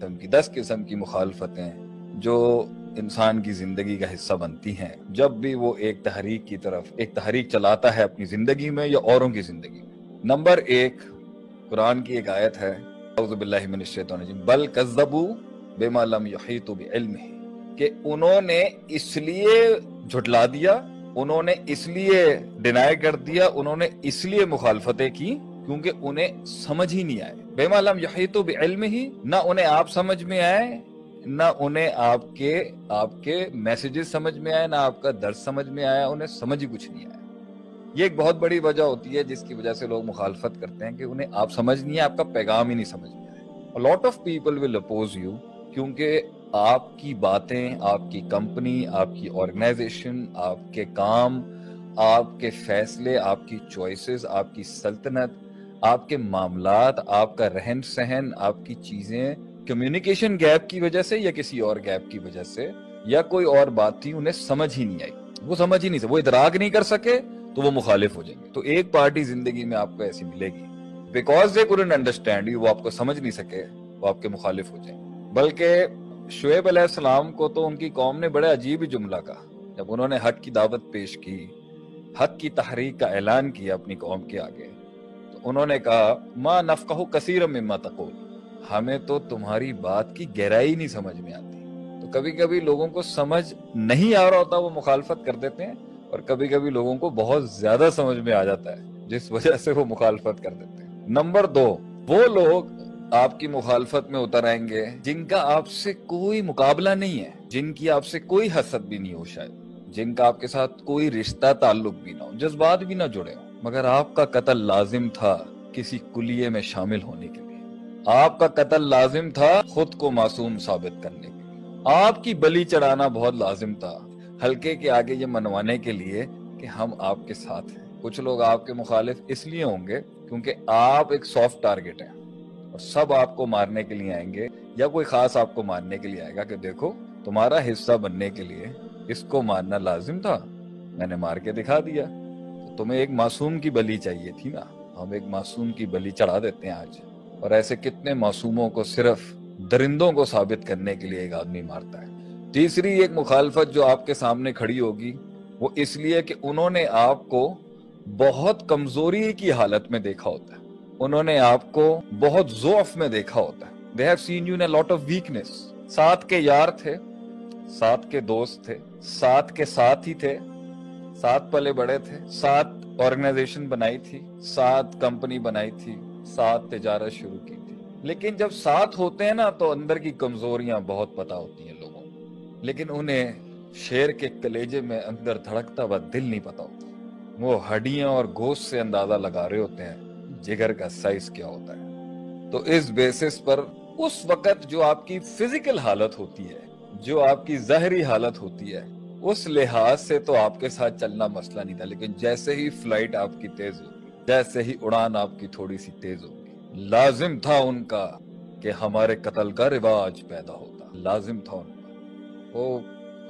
قسم کی دس قسم کی مخالفتیں جو انسان کی زندگی کا حصہ بنتی ہیں۔ جب بھی وہ ایک تحریک کی طرف، ایک تحریک چلاتا ہے اپنی زندگی میں یا اوروں کی زندگی میں۔ نمبر ایک، قرآن کی ایک آیت ہے، اعوذ باللہ من الشیطان الرجیم۔ بل کذبوا بما لم یحیطوا بعلمہ۔ کہ انہوں نے اس لیے جھٹلا دیا، انہوں نے اس لیے ڈینائی کر دیا، انہوں نے اس لیے مخالفتیں کی۔ کیونکہ انہیں سمجھ ہی نہیں آئے۔ بے معلوم یحیطوا بعلم ہی نہ انہیں آپ سمجھ میں آئے، نہ انہیں آپ کے آپ کے میسیجز سمجھ میں آئے، نہ آپ کا درس سمجھ میں آیا، انہیں سمجھ ہی کچھ نہیں آیا۔ یہ ایک بہت بڑی وجہ ہوتی ہے جس کی وجہ سے لوگ مخالفت کرتے ہیں کہ انہیں آپ سمجھ نہیں ہے آپ کا پیغام ہی نہیں سمجھ میں آئے۔ Lot of people will oppose you کیونکہ آپ کی باتیں، آپ کی کمپنی آپ کی آرگنائزیشن آپ کے کام، آپ کے فیصلے، آپ کی چوائسز آپ کی سلطنت آپ کے معاملات، آپ کا رہن سہن، آپ کی چیزیں کمیونیکیشن گیپ کی وجہ سے یا کسی اور گیپ کی وجہ سے یا کوئی اور بات تھی، انہیں سمجھ ہی نہیں آئی۔ وہ سمجھ ہی نہیں سکے، وہ ادراک نہیں کر سکے تو وہ مخالف ہو جائیں گے۔ تو ایک پارٹی زندگی میں آپ کو ایسی ملے گی۔ Because they couldn't understand you وہ آپ کو سمجھ نہیں سکے، وہ آپ کے مخالف ہو جائیں۔ گے بلکہ شعیب علیہ السلام کو تو ان کی قوم نے بڑے عجیب جملہ کہا۔ جب انہوں نے حق کی دعوت پیش کی، حق کی تحریک کا اعلان کیا اپنی قوم کے آگے انہوں نے کہا، ما نفقہ کثیر مما تقول. ہمیں تو تمہاری بات کی گہرائی نہیں سمجھ میں آتی۔ تو کبھی کبھی لوگوں کو سمجھ نہیں آ رہا ہوتا، وہ مخالفت کر دیتے ہیں، اور کبھی کبھی لوگوں کو بہت زیادہ سمجھ میں آ جاتا ہے، جس وجہ سے وہ مخالفت کر دیتے ہیں۔ نمبر دو، وہ لوگ آپ کی مخالفت میں اتر آئیں گے جن کا آپ سے کوئی مقابلہ نہیں ہے، جن کی آپ سے کوئی حسد بھی نہیں ہو شاید، جن کا آپ کے ساتھ کوئی رشتہ تعلق بھی نہ ہو، جذبات بھی نہ جڑے ہو مگر آپ کا قتل لازم تھا کسی کلیے میں شامل ہونے کے لیے۔ آپ کا قتل لازم تھا خود کو معصوم ثابت کرنے کے لیے۔ آپ کی بلی چڑھانا بہت لازم تھا۔ ہلکے کے آگے یہ منوانے کے لیے کہ ہم آپ کے ساتھ ہیں۔ کچھ لوگ آپ کے مخالف اس لیے ہوں گے کیونکہ آپ ایک سافٹ ٹارگٹ ہیں۔ اور سب آپ کو مارنے کے لیے آئیں گے یا کوئی خاص آپ کو مارنے کے لیے آئے گا کہ دیکھو، تمہارا حصہ بننے کے لیے اس کو مارنا لازم تھا۔ میں نے مار کے دکھا دیا۔ تمہیں ایک معصوم کی بلی چاہیے تھی نا۔ ہم ایک معصوم کی بلی چڑھا دیتے ہیں آج۔ اور ایسے کتنے معصوموں کو صرف درندوں کو ثابت کرنے کے لیے ایک آدمی مارتا ہے۔ تیسری ایک مخالفت جو آپ کے سامنے کھڑی ہوگی، وہ اس لیے کہ انہوں نے آپ کو بہت کمزوری کی حالت میں دیکھا ہوتا ہے۔ انہوں نے آپ کو بہت ضعف میں دیکھا ہوتا ہے۔ They have seen you in a lot of ساتھ کے یار تھے، ساتھ کے دوست تھے، ساتھ کے ساتھ ہی تھے۔ ساتھ پلے بڑے تھے۔ ساتھ آرگنائزیشن بنائی تھی۔ ساتھ کمپنی بنائی تھی۔ ساتھ تجارت شروع کی تھی۔ لیکن جب ساتھ ہوتے ہیں نا تو اندر کی کمزوریاں بہت پتا ہوتی ہیں لوگوں کو۔ لیکن انہیں شیر کے کلیجے میں اندر دھڑکتا ہوا دل نہیں پتا ہوتا۔ وہ ہڈیاں اور گوشت سے اندازہ لگا رہے ہوتے ہیں جگر کا سائز کیا ہوتا ہے۔ تو اس بیسس پر اس وقت جو آپ کی فزیکل حالت ہوتی ہے، جو آپ کی ظاہری حالت ہوتی ہے اس لحاظ سے تو آپ کے ساتھ چلنا مسئلہ نہیں تھا، لیکن جیسے ہی فلائٹ آپ کی تیز ہوگی، جیسے ہی اڑان آپ کی تھوڑی سی تیز ہوگی، لازم تھا ان کا کہ ہمارے قتل کا رواج پیدا ہوتا، لازم تھا ان کا۔ وہ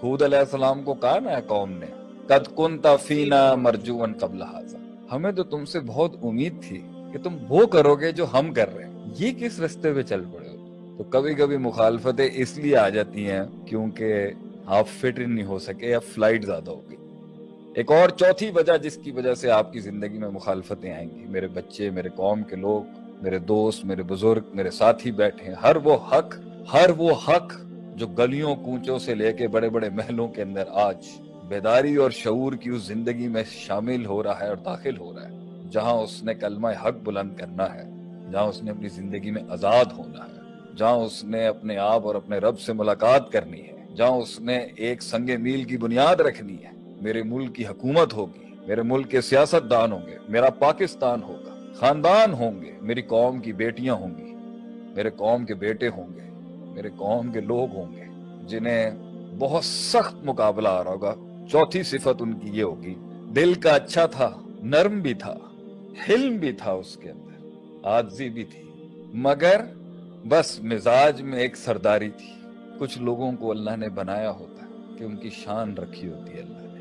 حود علیہ السلام کو کہا نا قوم نے، قد کنتا فینا مرجون قبل حاضر ہمیں تو تم سے بہت امید تھی کہ تم وہ کرو گے جو ہم کر رہے ہیں۔ یہ کس رستے پہ چل پڑے ہو؟ تو کبھی کبھی مخالفتیں اس لیے آ جاتی ہیں کیونکہ آپ فٹ نہیں ہو سکے یا فلائٹ زیادہ ہوگی۔ ایک اور چوتھی وجہ جس کی وجہ سے آپ کی زندگی میں مخالفتیں آئیں گی، میرے بچے، میرے قوم کے لوگ، میرے دوست، میرے بزرگ، میرے ساتھی بیٹھے ہیں۔ ہر وہ حق، ہر وہ حق جو گلیوں کوچوں سے لے کے بڑے بڑے محلوں کے اندر آج بیداری اور شعور کی اس زندگی میں شامل ہو رہا ہے اور داخل ہو رہا ہے، جہاں اس نے کلمہ حق بلند کرنا ہے، جہاں اس نے اپنی زندگی میں آزاد ہونا ہے، جہاں اس نے اپنے آپ اور اپنے رب سے ملاقات کرنی ہے۔ جہاں اس نے ایک سنگ میل کی بنیاد رکھنی ہے۔ میرے ملک کی حکومت ہوگی، میرے ملک کے سیاست دان ہوں گے، میرا پاکستان ہوگا۔ خاندان ہوں گے، میری قوم کی بیٹیاں ہوں گی۔ میرے قوم کے بیٹے ہوں گے، میرے قوم کے لوگ ہوں گے، جنہیں بہت سخت مقابلہ آ رہا ہوگا۔ چوتھی صفت ان کی یہ ہوگی، دل کا اچھا تھا، نرم بھی تھا، حلم بھی تھا اس کے اندر آجزی بھی تھی۔ مگر بس مزاج میں ایک سرداری تھی۔ کچھ لوگوں کو اللہ نے بنایا ہوتا ہے کہ ان کی شان رکھی ہوتی ہے اللہ نے۔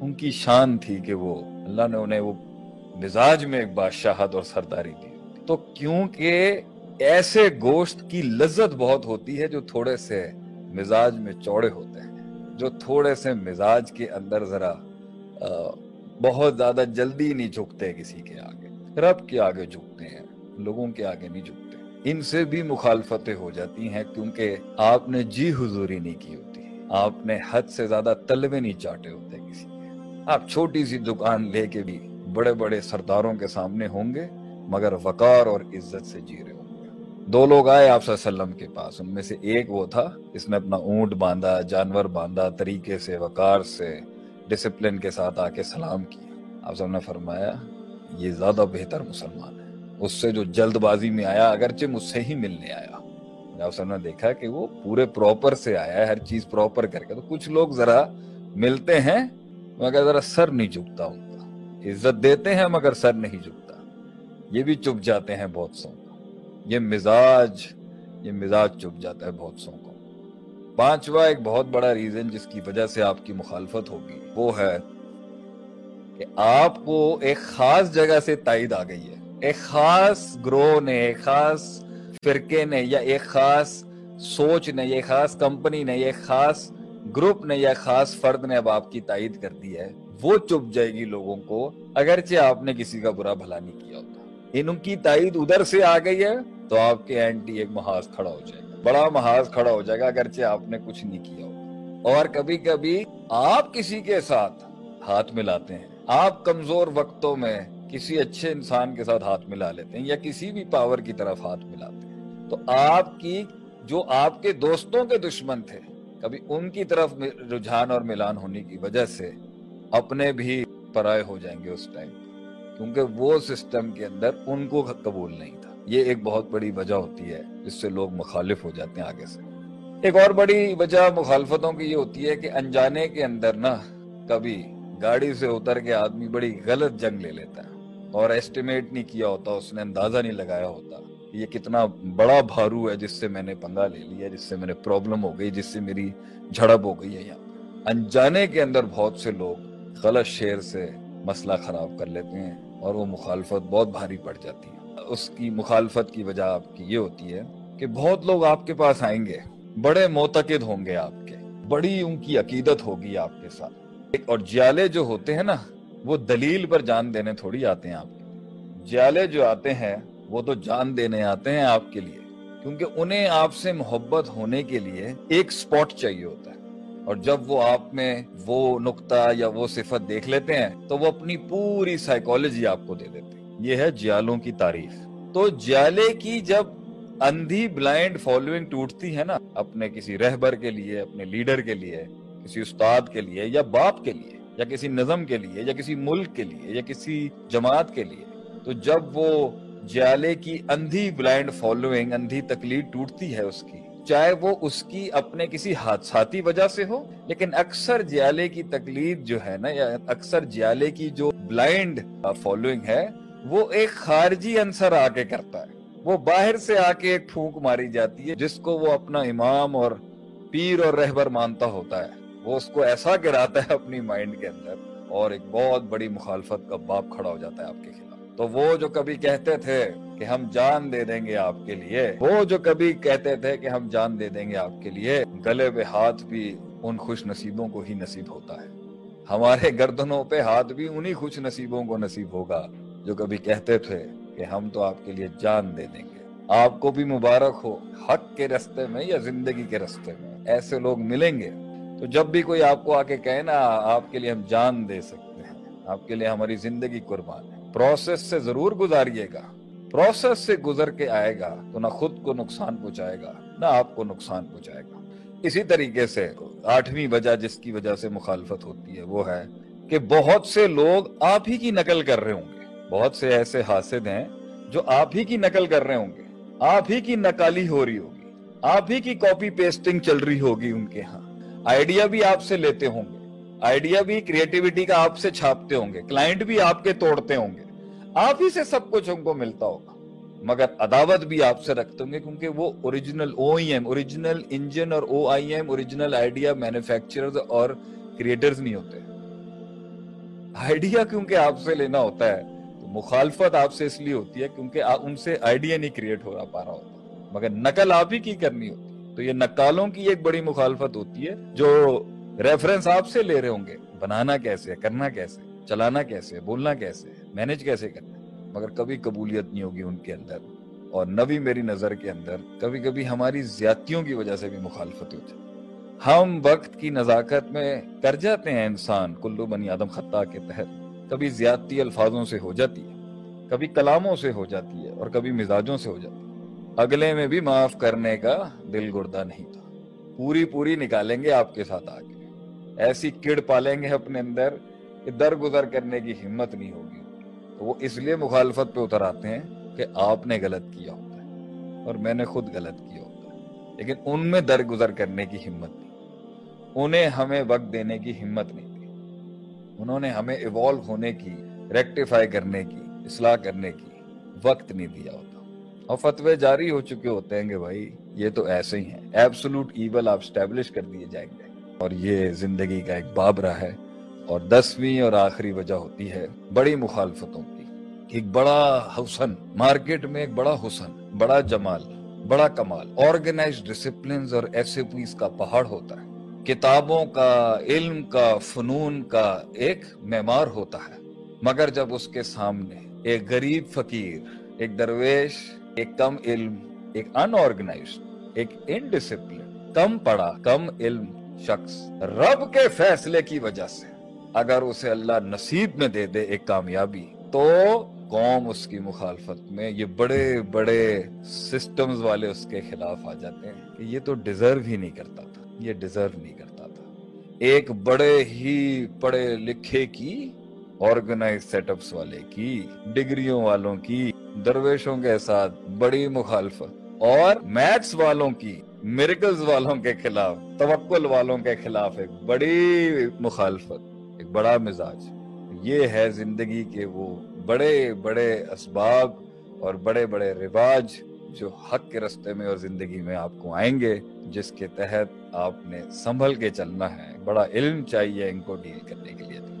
ان کی شان تھی کہ وہ اللہ نے انہیں وہ مزاج میں ایک بادشاہت اور سرداری دی تو کیونکہ ایسے گوشت کی لذت بہت ہوتی ہے جو تھوڑے سے مزاج میں چوڑے ہوتے ہیں، جو تھوڑے سے مزاج کے اندر ذرا بہت زیادہ جلدی نہیں جھکتے کسی کے آگے۔ رب کے آگے جھکتے ہیں، لوگوں کے آگے نہیں جھکتے۔ ان سے بھی مخالفتیں ہو جاتی ہیں کیونکہ آپ نے جی حضوری نہیں کی ہوتی۔ آپ نے حد سے زیادہ تلوے نہیں چاٹے ہوتے کسی۔ کے آپ چھوٹی سی دکان لے کے بھی بڑے بڑے سرداروں کے سامنے ہوں گے، مگر وقار اور عزت سے جی رہے ہوں گے۔ دو لوگ آئے آپ صلی اللہ علیہ وسلم کے پاس۔ ان میں سے ایک وہ تھا، اس نے اپنا اونٹ باندھا، جانور باندھا، طریقے سے، وقار سے ڈسپلن کے ساتھ آ کے سلام کیا۔ آپ سب نے فرمایا، یہ زیادہ بہتر مسلمان اس سے جو جلد بازی میں آیا، اگرچہ مجھ سے ہی ملنے آیا۔ آپ سب نے دیکھا کہ وہ پورے پراپر سے آیا ہے، ہر چیز پراپر کر کے۔ تو کچھ لوگ ذرا ملتے ہیں، مگر ذرا سر نہیں جھکتا ان کا عزت دیتے ہیں، مگر سر نہیں جھکتا۔ یہ بھی چپ جاتے ہیں بہت سو۔ یہ مزاج یہ مزاج چپ جاتا ہے بہت سو۔ کو پانچواں ایک بہت بڑا ریزن جس کی وجہ سے آپ کی مخالفت ہوگی، وہ ہے کہ آپ کو ایک خاص جگہ سے تائید آ گئی ہے۔ ایک خاص گروہ نے، ایک خاص فرقے نے یا ایک خاص سوچ نے، یا ایک خاص کمپنی نے، یا ایک خاص گروپ نے، یا خاص فرد نے اب آپ کی تائید کر دی ہے۔ وہ چپ جائے گی لوگوں کو اگرچہ آپ نے کسی کا برا بھلا نہیں کیا ہوتا۔ ان کی تائید ادھر سے آ گئی ہے تو آپ کے اینٹی ایک محاذ کھڑا ہو جائے گا۔ بڑا محاذ کھڑا ہو جائے گا اگرچہ آپ نے کچھ نہیں کیا ہوگا اور کبھی کبھی آپ کسی کے ساتھ ہاتھ ملاتے ہیں۔ آپ کمزور وقتوں میں کسی اچھے انسان کے ساتھ ہاتھ ملا لیتے ہیں یا کسی بھی پاور کی طرف ہاتھ ملاتے ہیں۔ تو آپ کی جو آپ کے دوستوں کے دشمن تھے، کبھی ان کی طرف رجحان اور ملان ہونے کی وجہ سے اپنے بھی پرائے ہو جائیں گے اس ٹائم کیونکہ وہ سسٹم کے اندر ان کو قبول نہیں تھا۔ یہ ایک بہت بڑی وجہ ہوتی ہے جس سے لوگ مخالف ہو جاتے ہیں آگے سے۔ ایک اور بڑی وجہ مخالفتوں کی یہ ہوتی ہے کہ انجانے کے اندر نا کبھی گاڑی سے اتر کے آدمی بڑی غلط جنگ لے لیتا ہے۔ اور ایسٹیمیٹ نہیں کیا ہوتا، اس نے اندازہ نہیں لگایا ہوتا یہ کتنا بڑا بھارو ہے جس سے میں نے پنگا لے لیا، جس سے میں نے پرابلم ہو گئی، جس سے میری جھڑپ ہو گئی ہے یہاں۔ انجانے کے اندر بہت سے لوگ غلط شیر سے مسئلہ خراب کر لیتے ہیں اور وہ مخالفت بہت بھاری پڑ جاتی ہے۔ اس کی مخالفت کی وجہ آپ کی یہ ہوتی ہے کہ بہت لوگ آپ کے پاس آئیں گے، بڑے معتقد ہوں گے آپ کے، بڑی ان کی عقیدت ہوگی آپ کے ساتھ۔ اور جیالے جو ہوتے ہیں نا وہ دلیل پر جان دینے تھوڑی آتے ہیں آپ۔ کے جیالے جو آتے ہیں، وہ تو جان دینے آتے ہیں آپ کے لیے۔ کیونکہ انہیں آپ سے محبت ہونے کے لیے ایک سپوٹ چاہیے ہوتا ہے۔ اور جب وہ آپ میں وہ نقطہ یا وہ صفت دیکھ لیتے ہیں، تو وہ اپنی پوری سائیکولوجی آپ کو دے دیتے ہیں۔ یہ ہے جیالوں کی تعریف۔ تو جیالے کی جب اندھی بلائنڈ فالوئنگ ٹوٹتی ہے نا، اپنے کسی رہبر کے لیے، اپنے لیڈر کے لیے، کسی استاد کے لیے یا باپ کے لیے یا کسی نظم کے لیے، یا کسی ملک کے لیے، یا کسی جماعت کے لیے، تو جب وہ جیالے کی اندھی بلائنڈ فالوئنگ اندھی تکلیف ٹوٹتی ہے اس کی، چاہے وہ اس کی اپنے کسی حادثاتی وجہ سے ہو، لیکن اکثر جیالے کی تکلیف جو ہے نا، یا اکثر جیالے کی جو بلائنڈ فالوئنگ ہے، وہ ایک خارجی انصر آ کے کرتا ہے۔ وہ باہر سے آ کے ایک پھونک ماری جاتی ہے، جس کو وہ اپنا امام اور پیر اور رہبر مانتا ہوتا ہے۔ وہ اس کو ایسا گراتا ہے اپنی مائنڈ کے اندر اور ایک بہت بڑی مخالفت کا باپ کھڑا ہو جاتا ہے آپ کے خلاف۔ تو وہ جو کبھی کہتے تھے کہ ہم جان دے دیں گے آپ کے لیے، وہ جو کبھی کہتے تھے کہ ہم جان دے دیں گے آپ کے لیے، گلے پہ ہاتھ بھی ان خوش نصیبوں کو ہی نصیب ہوتا ہے۔ ہمارے گردنوں پہ ہاتھ بھی انہی خوش نصیبوں کو نصیب ہوگا جو کبھی کہتے تھے کہ ہم تو آپ کے لیے جان دے دیں گے۔ آپ کو بھی مبارک ہو، حق کے رستے میں یا زندگی کے رستے میں۔ ایسے لوگ ملیں گے۔ تو جب بھی کوئی آپ کو آ کے کہے نا، آپ کے لیے ہم جان دے سکتے ہیں۔ آپ کے لیے ہماری زندگی قربان ہے۔ پروسیس سے ضرور گزاریے گا۔ پروسیس سے گزر کے آئے گا تو نہ خود کو نقصان پہنچائے گا، نہ آپ کو نقصان پہنچائے گا۔ اسی طریقے سے آٹھویں وجہ جس کی وجہ سے مخالفت ہوتی ہے وہ ہے کہ بہت سے لوگ آپ ہی کی نقل کر رہے ہوں گے۔ بہت سے ایسے حاسد ہیں جو آپ ہی کی نقل کر رہے ہوں گے۔ آپ ہی کی نکالی ہو رہی ہوگی۔ آپ ہی کی کاپی پیسٹنگ چل رہی ہوگی ان کے ہاں۔ آئیڈیا بھی آپ سے لیتے ہوں گے۔ آئیڈیا بھی کریٹیوٹی کا آپ سے چھاپتے ہوں گے۔ کلائنٹ بھی آپ کے توڑتے ہوں گے۔ آپ ہی سے سب کچھ ان کو ملتا ہوگا۔ مگر عداوت بھی آپ سے رکھتے ہوں گے کیونکہ وہ original O E M original engine اور O I M original idea manufacturers اور کریٹرز نہیں ہوتے۔ آئیڈیا کیونکہ آپ سے لینا ہوتا ہے، تو مخالفت آپ سے اس لیے ہوتی ہے کیونکہ ان سے آئیڈیا نہیں کریٹ ہو پا رہا ہوتا۔ مگر نقل آپ ہی کی کرنی ہوتی۔ تو یہ نقالوں کی ایک بڑی مخالفت ہوتی ہے جو ریفرنس آپ سے لے رہے ہوں گے۔ بنانا کیسے کرنا کیسے چلانا کیسے بولنا کیسے ہے؟ مینج کیسے کرنا مگر کبھی قبولیت نہیں ہوگی ان کے اندر۔ اور نبی میری نظر کے اندر، کبھی کبھی ہماری زیادتیوں کی وجہ سے بھی مخالفت ہو جاتی ہم وقت کی نزاکت میں کر جاتے ہیں انسان، کلو بنی آدم خطہ کے تحت۔ کبھی زیادتی الفاظوں سے ہو جاتی ہے، کبھی کلاموں سے ہو جاتی ہے اور کبھی مزاجوں سے ہو جاتی ہے۔ اگلے میں بھی معاف کرنے کا دل گردہ نہیں تھا۔ پوری پوری نکالیں گے آپ کے ساتھ آگے۔ ایسی کڑ پالیں گے اپنے اندر کہ در گزر کرنے کی ہمت نہیں ہوگی۔ تو وہ اس لیے مخالفت پہ اتر آتے ہیں کہ آپ نے غلط کیا ہوتا ہے اور میں نے خود غلط کیا ہوتا ہے۔ لیکن ان میں در گزر کرنے کی ہمت نہیں۔ انہیں ہمیں وقت دینے کی ہمت نہیں تھی۔ انہوں نے ہمیں ایوالو ہونے کی ریکٹیفائی کرنے کی، اصلاح کرنے کی وقت نہیں دیا ہوتا۔ اور فتوے جاری ہو چکے ہوتے ہیں کہ بھائی یہ تو ایسے ہی ہیں۔ ایبسولوٹ ایول آپ اسٹیبلش کر دیے جائیں گے۔ اور یہ زندگی کا ایک باب رہا ہے۔ اور دسویں اور آخری وجہ ہوتی ہے بڑی مخالفتوں کی۔ ایک بڑا حسن، مارکیٹ میں ایک بڑا حسن، بڑا جمال، بڑا کمال۔ آرگنائز ڈسپلنز اور ایس پیز کا پہاڑ ہوتا ہے۔ کتابوں کا، علم کا، فنون کا ایک معمار ہوتا ہے۔ مگر جب اس کے سامنے ایک غریب فقیر، ایک درویش ایک کم علم، ایک ان آرگنائزڈ ایک انڈسپلن کم پڑا کم علم شخص رب کے فیصلے کی وجہ سے۔ اگر اسے اللہ نصیب میں دے دے ایک کامیابی، تو قوم اس کی مخالفت میں یہ بڑے بڑے سسٹمز والے اس کے خلاف آ جاتے ہیں کہ یہ تو ڈیزرو ہی نہیں کرتا تھا، یہ ڈیزرو نہیں کرتا تھا۔ ایک بڑے ہی پڑھے لکھے کی آرگنائز سیٹ اپس والے کی ڈگریوں والوں کی، درویشوں کے ساتھ بڑی مخالفت اور میتھس والوں کی میریکلز والوں کے خلاف، توکل والوں کے خلاف ایک بڑی مخالفت، ایک بڑا مزاج۔ یہ ہے زندگی کے وہ بڑے بڑے اسباب اور بڑے بڑے رواج جو حق کے رستے میں اور زندگی میں آپ کو آئیں گے، جس کے تحت آپ نے سنبھل کے چلنا ہے۔ بڑا علم چاہیے ان کو ڈیل کرنے کے لیے۔